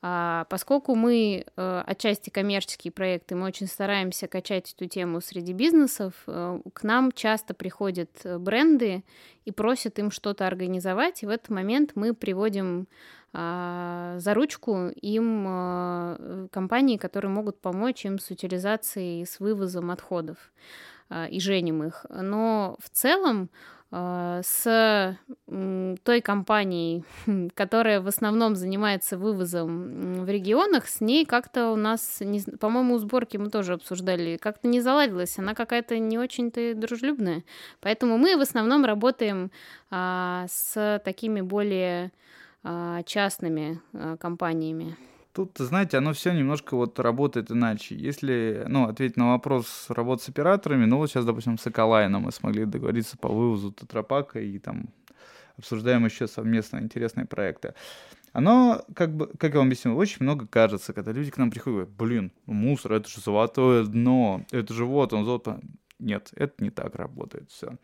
А, поскольку мы э, отчасти коммерческие проекты, мы очень стараемся качать эту тему среди бизнесов, э, к нам часто приходят бренды и просят им что-то организовать, и в этот момент мы приводим а, за ручку им а, компании, которые могут помочь им с утилизацией и с вывозом отходов. А, и женим их. Но в целом а, с той компанией, которая в основном занимается вывозом в регионах, с ней как-то у нас, по-моему, у сборки мы тоже обсуждали, как-то не заладилась, она какая-то не очень-то дружелюбная. Поэтому мы в основном работаем а, с такими более частными компаниями. Тут, знаете, оно все немножко вот работает иначе. Если, ну, ответить на вопрос работы с операторами, ну, вот сейчас, допустим, с Эколайном мы смогли договориться по вывозу тетрапака и там обсуждаем еще совместно интересные проекты. Оно, как бы, как я вам объяснил, очень много кажется, когда люди к нам приходят, блин, мусор, это же золотое дно, это же вот он, золото. Нет, это не так работает все.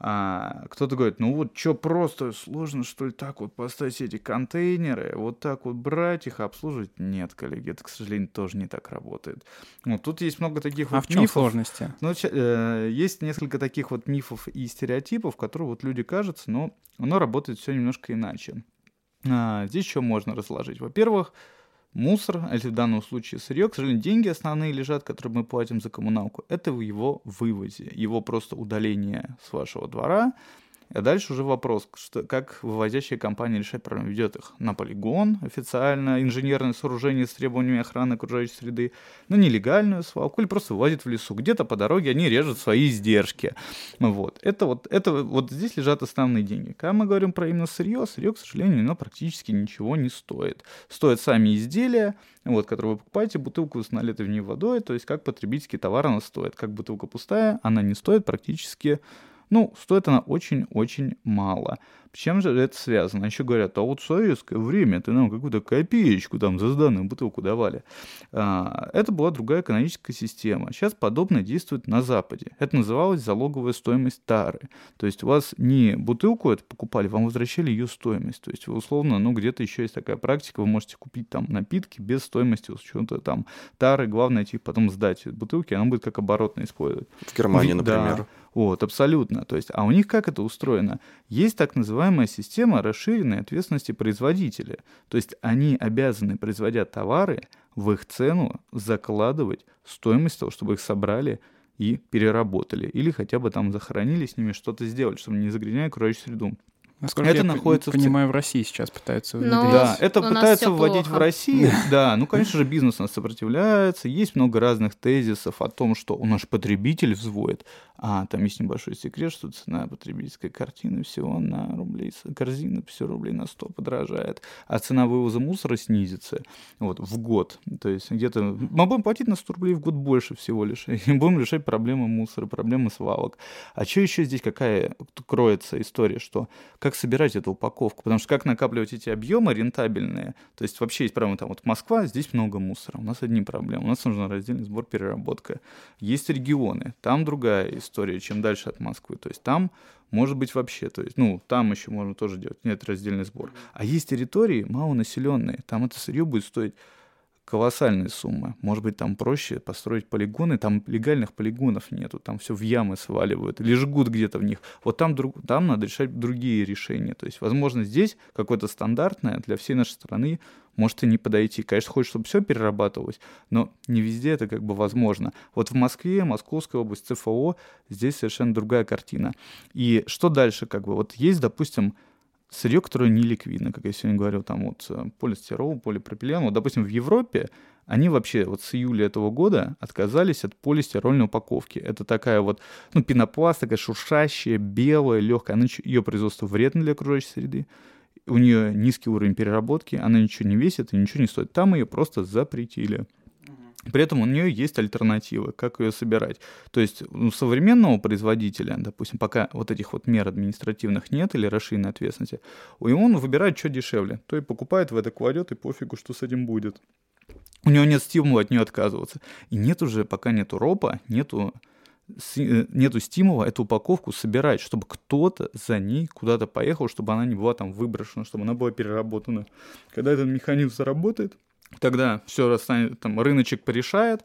А, кто-то говорит, ну вот что, просто сложно, что ли, так вот поставить эти контейнеры, вот так вот брать их, обслуживать? Нет, коллеги, это, к сожалению, тоже не так работает. Вот тут есть много таких а вот в чем мифов. сложности? Ну, э, есть несколько таких вот мифов и стереотипов, которые вот люди кажутся, но оно работает все немножко иначе. А, здесь еще можно разложить. Во-первых, мусор, если в данном случае сырье, к сожалению, деньги основные лежат, которые мы платим за коммуналку, это его вывозе, его просто удаление с вашего двора, а дальше уже вопрос, что, как вывозящая компания решает проблему. Ведет их на полигон официально, инженерное сооружение с требованиями охраны окружающей среды, на нелегальную свалку или просто вывозит в лесу. Где-то по дороге они режут свои издержки. Вот. Это вот, это вот здесь лежат основные деньги. Когда мы говорим про именно сырье, сырье, к сожалению, оно практически ничего не стоит. Стоят сами изделия, вот, которые вы покупаете, бутылку с налитой в ней водой, то есть как потребительский товар она стоит. Как бутылка пустая, она не стоит практически ну, стоит она очень-очень мало. С чем же это связано? Еще говорят, а вот в советское время ты нам какую-то копеечку там за сданную бутылку давали. А, это была другая экономическая система. Сейчас подобное действует на Западе. Это называлось залоговая стоимость тары. То есть у вас не бутылку это покупали, вам возвращали ее стоимость. То есть вы условно, ну где-то еще есть такая практика, вы можете купить там напитки без стоимости, с чем-то там тары, главное типа потом сдать бутылки, она будет как оборотно использовать. В Германии, например. Да. Вот, абсолютно. То есть, а у них как это устроено? Есть так называемая система расширенной ответственности производителя. То есть они обязаны, производя товары, в их цену закладывать стоимость того, чтобы их собрали и переработали. Или хотя бы там захоронили с ними, что-то сделали, чтобы не загрязнять окружающую среду. Насколько это я находится понимаю, в, в России сейчас пытаются Но внедрить. Да, это пытаются вводить плохо. в России. Да, ну, конечно же, бизнес нас сопротивляется. Есть много разных тезисов о том, что у нас потребитель взводит. А там есть небольшой секрет, что цена потребительской картины всего на рублей, корзина все рублей на 100 подорожает, а цена вывоза мусора снизится вот, в год. То есть где-то мы будем платить на 100 рублей в год больше всего лишь, и будем решать проблемы мусора, проблемы свалок. А что еще здесь какая кроется история, что как собирать эту упаковку? Потому что как накапливать эти объемы рентабельные? То есть вообще есть проблема, там вот Москва, здесь много мусора, у нас одни проблемы, у нас нужен раздельный сбор, переработка. Есть регионы, там другая история, чем дальше от Москвы. То есть там может быть вообще, то есть, ну, там еще можно тоже делать, нет раздельный сбор. А есть территории малонаселенные, там это сырье будет стоить колоссальные суммы. Может быть, там проще построить полигоны, там легальных полигонов нету, там все в ямы сваливают или жгут где-то в них. Вот там, друг, там надо решать другие решения. То есть, возможно, здесь какое-то стандартное для всей нашей страны может и не подойти. Конечно, хочешь, чтобы все перерабатывалось, но не везде это как бы возможно. Вот в Москве, Московская область, ЦФО, здесь совершенно другая картина. И что дальше как бы? Вот есть, допустим, сырье, которое не ликвидно, как я сегодня говорил, там вот э, полистирол, полипропилен. Вот, допустим, в Европе они вообще вот с июля этого года отказались от полистирольной упаковки. Это такая вот, ну, пенопласт, такая шуршащая, белая, легкая. Она, ее производство вредно для окружающей среды у нее низкий уровень переработки, она ничего не весит и ничего не стоит. Там ее просто запретили. При этом у нее есть альтернативы, как ее собирать. То есть у современного производителя, допустим, пока вот этих вот мер административных нет или расширенной ответственности, него он выбирает, что дешевле. То и покупает, в это кладет, и пофигу, что с этим будет. У него нет стимула от нее отказываться. И нет уже, пока нету ропа, нету Э, нету стимула эту упаковку собирать, чтобы кто-то за ней куда-то поехал, чтобы она не была там выброшена, чтобы она была переработана. Когда этот механизм заработает, тогда все расстанет, там рыночек порешает,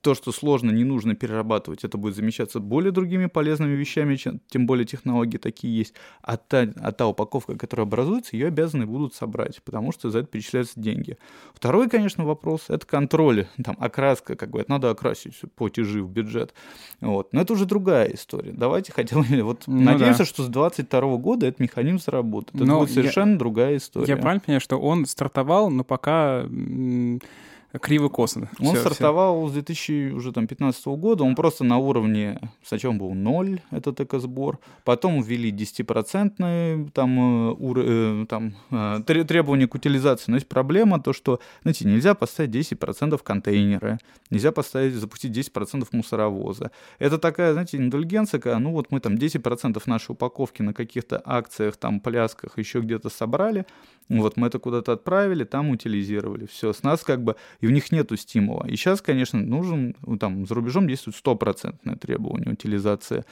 то, что сложно, не нужно перерабатывать, это будет замещаться более другими полезными вещами, чем, тем более технологии такие есть. А та, а та упаковка, которая образуется, ее обязаны будут собрать, потому что за это перечисляются деньги. Второй, конечно, вопрос — это контроль, там, окраска, как это надо окрасить платежи в бюджет. Вот. Но это уже другая история. Давайте хотя бы, вот, ну, надеемся, да. что с 22 года этот механизм заработает. Это но будет совершенно я, другая история. Я правильно понимаю, что он стартовал, но пока криво-косо. Он все, стартовал все. с 2015 года, он просто на уровне, сначала был 0, этот экосбор, потом ввели 10% там, э, ур, э, там, э, требования к утилизации. Но есть проблема, то что, знаете, нельзя поставить 10% контейнера, нельзя поставить, запустить 10% мусоровоза. Это такая, знаете, индульгенция, когда, ну вот мы там 10% нашей упаковки на каких-то акциях, там, плясках, еще где-то собрали, вот мы это куда-то отправили, там утилизировали. Все, с нас как бы и у них нету стимула. И сейчас, конечно, нужен, ну, там, за рубежом действует стопроцентное требование утилизации.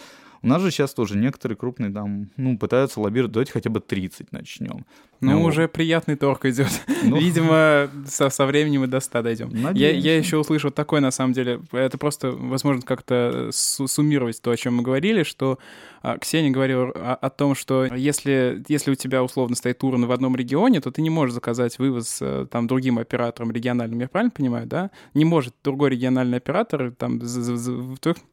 У нас же сейчас тоже некоторые крупные там, ну, пытаются лоббировать, давайте хотя бы 30 начнем. Ну, ну уже приятный торг идет. Ну, Видимо, со, со временем мы до 100 дойдем. Я, я еще услышал такое, на самом деле, это просто, возможно, как-то суммировать то, о чем мы говорили, что а, Ксения говорила о, о том, что если, если у тебя условно стоит урна в одном регионе, то ты не можешь заказать вывоз э, там другим операторам региональным, я правильно понимаю, да? Не может другой региональный оператор там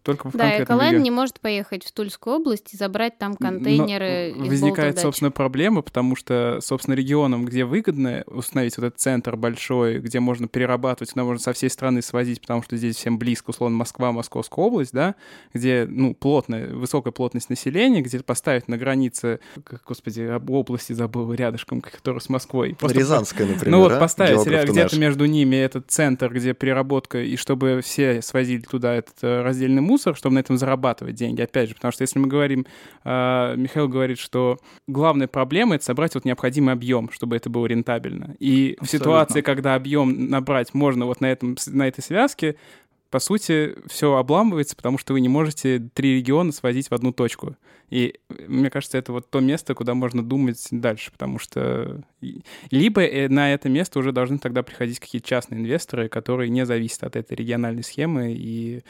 только в Да, Эколайн не может поехать в Тульскую область и забрать там контейнеры Но Возникает, собственно, проблема, потому что, собственно, регионам, где выгодно установить вот этот центр большой, где можно перерабатывать, куда можно со всей страны свозить, потому что здесь всем близко, условно, Москва, Московская область, да, где, ну, плотная, высокая плотность населения, где поставить на границе, как, господи, об области забыл, рядышком, который с Москвой. Просто Рязанская, например, Ну вот поставить где-то между ними этот центр, где переработка, и чтобы все свозили туда этот э, раздельный мусор, чтобы на этом зарабатывать деньги, опять же, потому что если мы говорим, э, Михаил говорит, что главная проблема — это собрать вот необходимый объем, чтобы это было рентабельно. И Абсолютно. в ситуации, когда объем набрать можно вот на, этом, на этой связке, по сути, все обламывается, потому что вы не можете три региона сводить в одну точку. И мне кажется, это вот то место, куда можно думать дальше, потому что либо э, на это место уже должны тогда приходить какие-то частные инвесторы, которые не зависят от этой региональной схемы и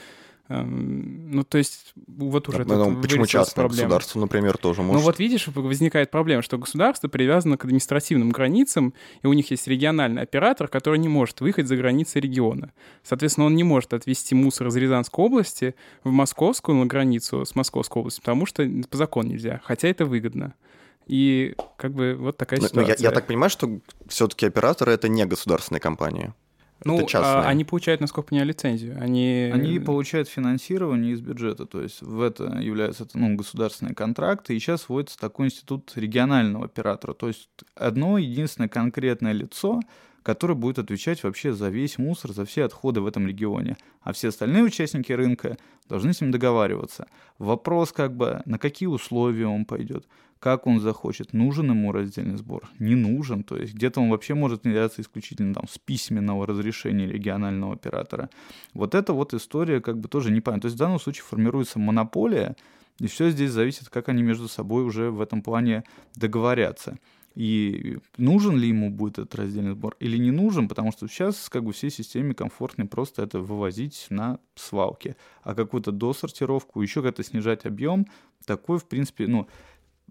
ну, то есть, вот уже да, ну, Почему частное проблема. государство, например, тоже может? Ну, вот видишь, возникает проблема, что государство привязано к административным границам, и у них есть региональный оператор, который не может выехать за границы региона. Соответственно, он не может отвезти мусор из Рязанской области в Московскую на границу с Московской областью, потому что по закону нельзя, хотя это выгодно. И как бы вот такая ситуация. Но я, я так понимаю, что все-таки операторы это не государственные компании. Ну, это частные. они получают, насколько понимаю, лицензию. Они... они получают финансирование из бюджета, то есть в это являются ну, государственные контракты, и сейчас вводится такой институт регионального оператора, то есть одно единственное конкретное лицо, которое будет отвечать вообще за весь мусор, за все отходы в этом регионе. А все остальные участники рынка должны с ним договариваться. Вопрос как бы, на какие условия он пойдет, как он захочет, нужен ему раздельный сбор, не нужен, то есть где-то он вообще может являться исключительно там с письменного разрешения регионального оператора. Вот эта вот история как бы тоже непонятна. То есть в данном случае формируется монополия, и все здесь зависит, как они между собой уже в этом плане договорятся. И нужен ли ему будет этот раздельный сбор или не нужен, потому что сейчас как бы всей системе комфортнее просто это вывозить на свалки. А какую-то досортировку, еще как-то снижать объем, такой, в принципе, ну,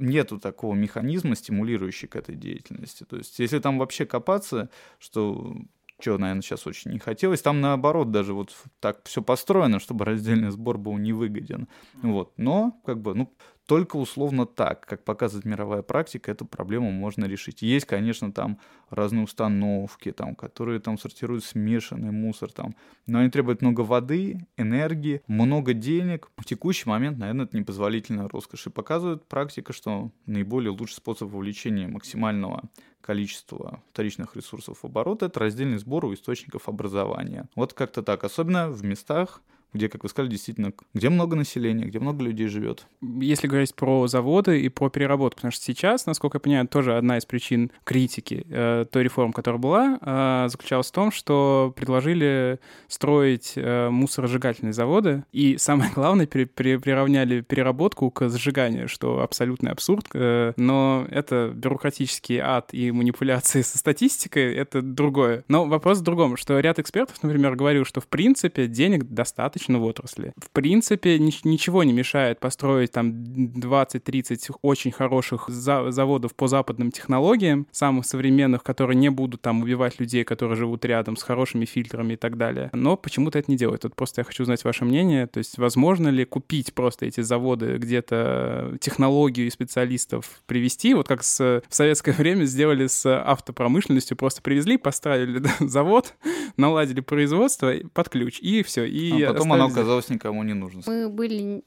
нету такого механизма, стимулирующего к этой деятельности. То есть, если там вообще копаться, что что, наверное, сейчас очень не хотелось. Там наоборот даже вот так все построено, чтобы раздельный сбор был невыгоден. Вот. Но, как бы, ну, только условно так, как показывает мировая практика, эту проблему можно решить. Есть, конечно, там разные установки, там, которые там сортируют смешанный мусор, там, но они требуют много воды, энергии, много денег. В текущий момент, наверное, это непозволительная роскошь. И показывает практика, что наиболее лучший способ вовлечения максимального количества вторичных ресурсов в оборот — это раздельный сбор у источников образования. Вот как-то так, особенно в местах, где, как вы сказали, действительно, где много населения, где много людей живет. Если говорить про заводы и про переработку, потому что сейчас, насколько я понимаю, тоже одна из причин критики э, той реформы, которая была, э, заключалась в том, что предложили строить э, мусоросжигательные заводы, и самое главное, при, при, приравняли переработку к сжиганию, что абсолютный абсурд, э, но это бюрократический ад и манипуляции со статистикой, это другое. Но вопрос в другом, что ряд экспертов, например, говорил, что в принципе денег достаточно достаточно в отрасли. В принципе, ни ничего не мешает построить там 20-30 очень хороших за заводов по западным технологиям, самых современных, которые не будут там убивать людей, которые живут рядом, с хорошими фильтрами и так далее. Но почему-то это не делают. Вот просто я хочу узнать ваше мнение. То есть возможно ли купить просто эти заводы где-то технологию и специалистов привести, вот как с, в советское время сделали с автопромышленностью, просто привезли, поставили завод, наладили производство под ключ, и все. И а потом оно оказалось никому не нужно. Мы были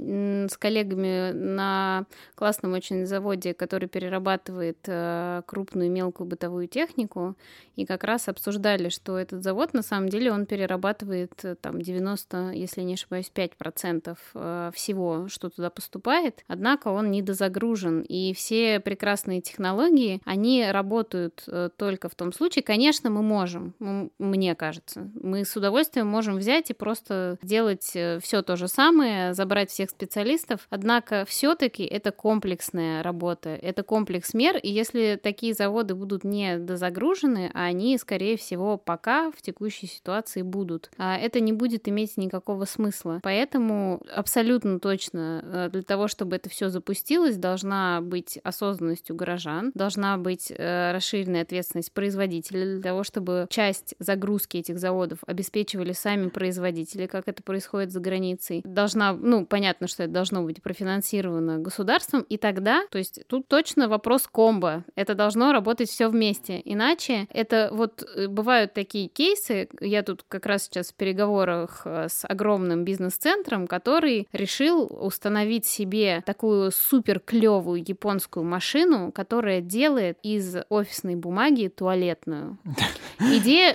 с коллегами на классном очень заводе, который перерабатывает э, крупную и мелкую бытовую технику, и как раз обсуждали, что этот завод на самом деле он перерабатывает э, там 90, если не ошибаюсь, 5% э, всего, что туда поступает, однако он недозагружен, и все прекрасные технологии, они работают только в том случае, конечно, мы можем, мне кажется, кажется. Мы с удовольствием можем взять и просто делать э, все то же самое, забрать всех специалистов. Однако все-таки это комплексная работа, это комплекс мер, и если такие заводы будут не дозагружены, а они, скорее всего, пока в текущей ситуации будут, а это не будет иметь никакого смысла. Поэтому абсолютно точно э, для того, чтобы это все запустилось, должна быть осознанность у горожан, должна быть э, расширенная ответственность производителя для того, чтобы часть загрузки этих заводов обеспечивали сами производители, как это происходит за границей. Должна, ну, понятно, что это должно быть профинансировано государством, и тогда, то есть тут точно вопрос комбо. Это должно работать все вместе. Иначе это вот э, бывают такие кейсы, я тут как раз сейчас в переговорах э, с огромным бизнес-центром, который решил установить себе такую супер клевую японскую машину, которая делает из офисной бумаги туалетную. Идея...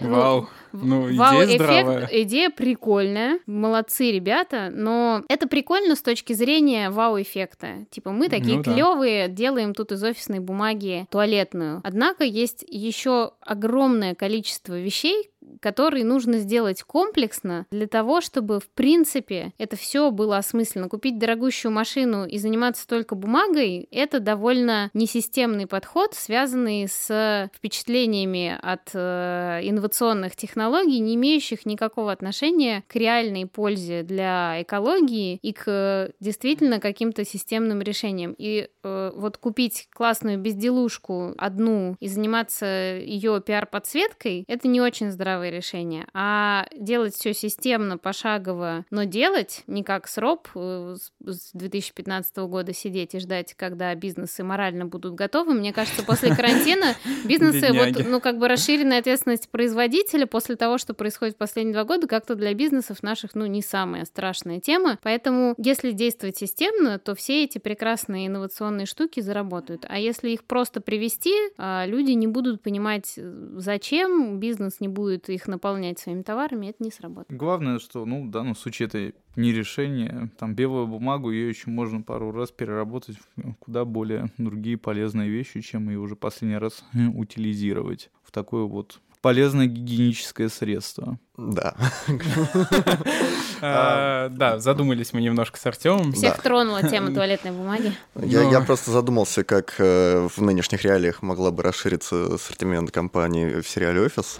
Ну, Вау. Идея здравая. идея прикольная, молодцы ребята, но это прикольно с точки зрения вау-эффекта. Типа мы такие Ну да. клевые, делаем тут из офисной бумаги туалетную. Однако есть еще огромное количество вещей, которые нужно сделать комплексно для того, чтобы, в принципе, это все было осмысленно. Купить дорогущую машину и заниматься только бумагой — это довольно несистемный подход, связанный с впечатлениями от э, инновационных технологий, не имеющих никакого отношения к реальной пользе для экологии и к действительно каким-то системным решениям. И э, вот купить классную безделушку одну и заниматься ее пиар-подсветкой — это не очень здравое решение. А делать все системно, пошагово, но делать не как с РОП э, с с 2015 года сидеть и ждать, когда бизнесы морально будут готовы. Мне кажется, после карантина бизнесы, вот, ну, как бы расширенная ответственность производителя после того, что происходит в последние два года, как-то для бизнесов наших, ну, не самая страшная тема. Поэтому, если действовать системно, то все эти прекрасные инновационные штуки заработают. А если их просто привести, а, люди не будут понимать, э, зачем, бизнес не будет их наполнять своими товарами, это не сработает. Главное, что, ну, в данном случае это не решение. Там белую бумагу, ее еще можно пару раз переработать в куда более другие полезные вещи, чем ее уже последний раз утилизировать в такое вот полезное гигиеническое средство. Да. А, Да, задумались мы немножко с Артемом. Всех тронула тема туалетной бумаги. Я, просто задумался, как э, в нынешних реалиях могла бы расшириться ассортимент компании в сериале «Офис».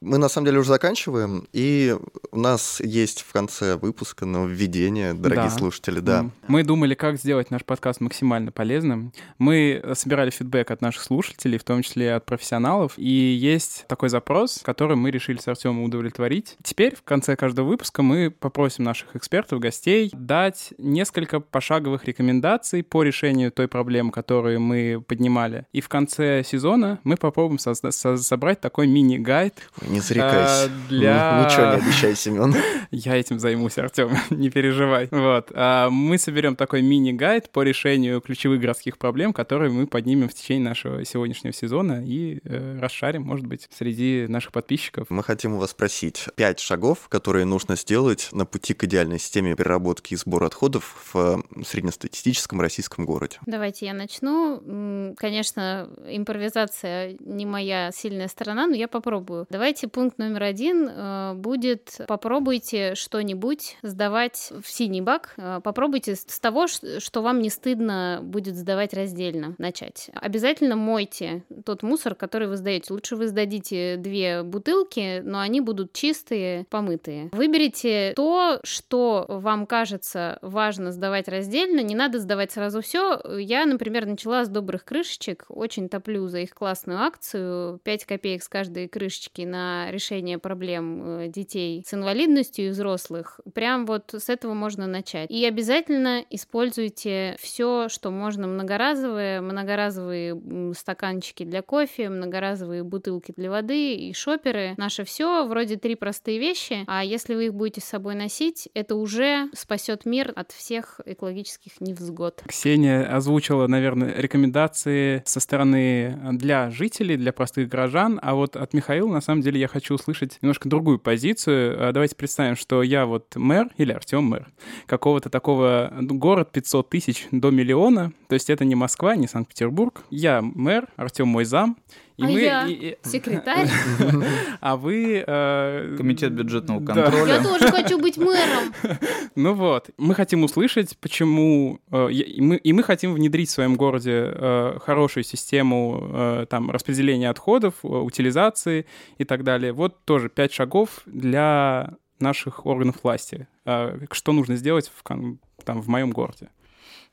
Мы на самом деле уже заканчиваем, и у нас есть в конце выпуска нововведение, дорогие Да. слушатели, да. Мы думали, как сделать наш подкаст максимально полезным. Мы собирали фидбэк от наших слушателей, в том числе от профессионалов, и есть такой запрос, который мы решили с Артемом удовлетворить. Теперь в конце каждого выпуска мы попросим наших экспертов, гостей дать несколько пошаговых рекомендаций по решению той проблемы, которую мы поднимали. И в конце сезона мы попробуем созда- со- собрать такой мини-гайд. Не зарекайся. А, для- Ничего не обещай, Семен. Я этим займусь, Артем, не переживай. Вот. А, Мы соберем такой мини-гайд по решению ключевых городских проблем, которые мы поднимем в течение нашего сегодняшнего сезона и э, расшарим, может быть, среди наших подписчиков. Мы хотим у вас спросить пять шагов, которые нужно сделать на пути к идеальной системе переработки и сбора отходов в э, среднестатистическом российском городе. Давайте я начну. Конечно, импровизация не моя сильная сторона, но я попробую. Давайте пункт номер один э, будет попробуйте что-нибудь сдавать в синий бак. Э, Попробуйте с того, что вам не стыдно будет сдавать раздельно начать. Обязательно мойте тот мусор, который вы сдаете. Лучше вы сдадите две бутылки, но они будут чистые, помытые. Выберите то, что вам кажется важно сдавать раздельно. Не надо сдавать сразу все. Я, например, начала с добрых крышечек. Очень топлю за их классную акцию. 5 копеек с каждой крышечки на решение проблем э, детей с инвалидностью и взрослых. Прям вот с этого можно начать. И обязательно используйте все, что можно многоразовое, многоразовые стаканчики для кофе, многоразовые бутылки для воды и шоперы. Наше все вроде три простые вещи, а если вы их будете с собой носить, это уже спасет мир от всех экологических невзгод. Ксения озвучила, наверное, рекомендации со стороны для жителей, для простых горожан, а вот от Михаила, на самом деле, я хочу услышать немножко другую позицию. А Давайте представим, что я вот мэр, или Артем мэр, какого-то такого ну, город 500 тысяч до миллиона, то есть это не Москва, не Санкт-Петербург. Я мэр, Артем мой зам, И а мы, я и- и- секретарь. а вы... э, Комитет бюджетного да. контроля. Я тоже хочу быть мэром. Ну вот, мы хотим услышать, почему... э, и, мы, и мы хотим внедрить в своем городе э, хорошую систему э, там, распределения отходов, э, утилизации и так далее. Вот тоже пять шагов для наших органов власти. Э, что нужно сделать в, там, в моем городе.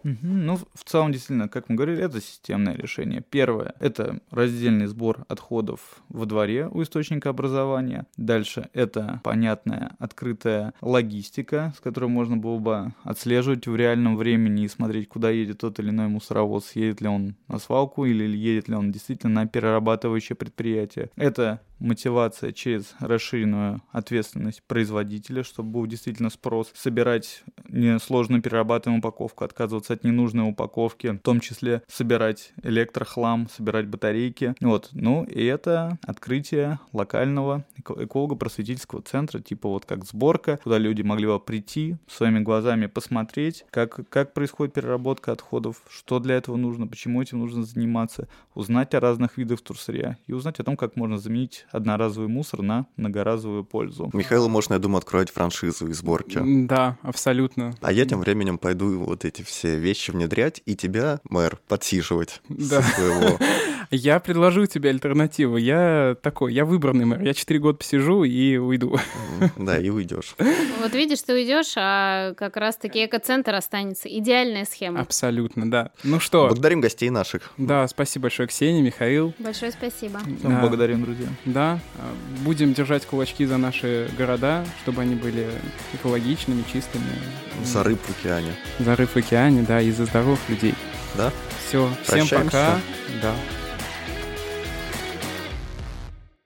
Мгм. Ну, в целом, действительно, как мы говорили, это системное решение. Первое — это раздельный сбор отходов во дворе у источника образования. Дальше — это понятная, открытая логистика, с которой можно было бы отслеживать в реальном времени и смотреть, куда едет тот или иной мусоровоз, едет ли он на свалку или едет ли он действительно на перерабатывающее предприятие. Это мотивация через расширенную ответственность производителя, чтобы был действительно спрос собирать несложную перерабатываемую упаковку, отказываться от ненужной упаковки, в том числе собирать электрохлам, собирать батарейки. Вот. Ну и это открытие локального эко- эколого-просветительского центра, типа вот как сборка, куда люди могли бы прийти, своими глазами посмотреть, как, как происходит переработка отходов, что для этого нужно, почему этим нужно заниматься, узнать о разных видах вторсырья и узнать о том, как можно заменить одноразовый мусор на многоразовую пользу. Михаилу можно, я думаю, открывать франшизу и сборки. Да, абсолютно. А я тем временем пойду вот эти все вещи внедрять и тебя, мэр, подсиживать Да. со своего. Я предложу тебе альтернативу. Я такой, я выбранный мэр. Я четыре года посижу и уйду. Да, и уйдешь. Вот видишь, ты уйдешь, а как раз-таки экоцентр останется. Идеальная схема. Абсолютно, да. Ну что, Благодарим гостей наших. да, спасибо большое, Ксения, Михаил. Большое спасибо. Всем Да. благодарим, друзья. Да, будем держать кулачки за наши города, чтобы они были экологичными, чистыми. За рыб в океане. За рыб в океане, да, и за здоровых людей. Да? Все, всем Прощаемся. пока. Да.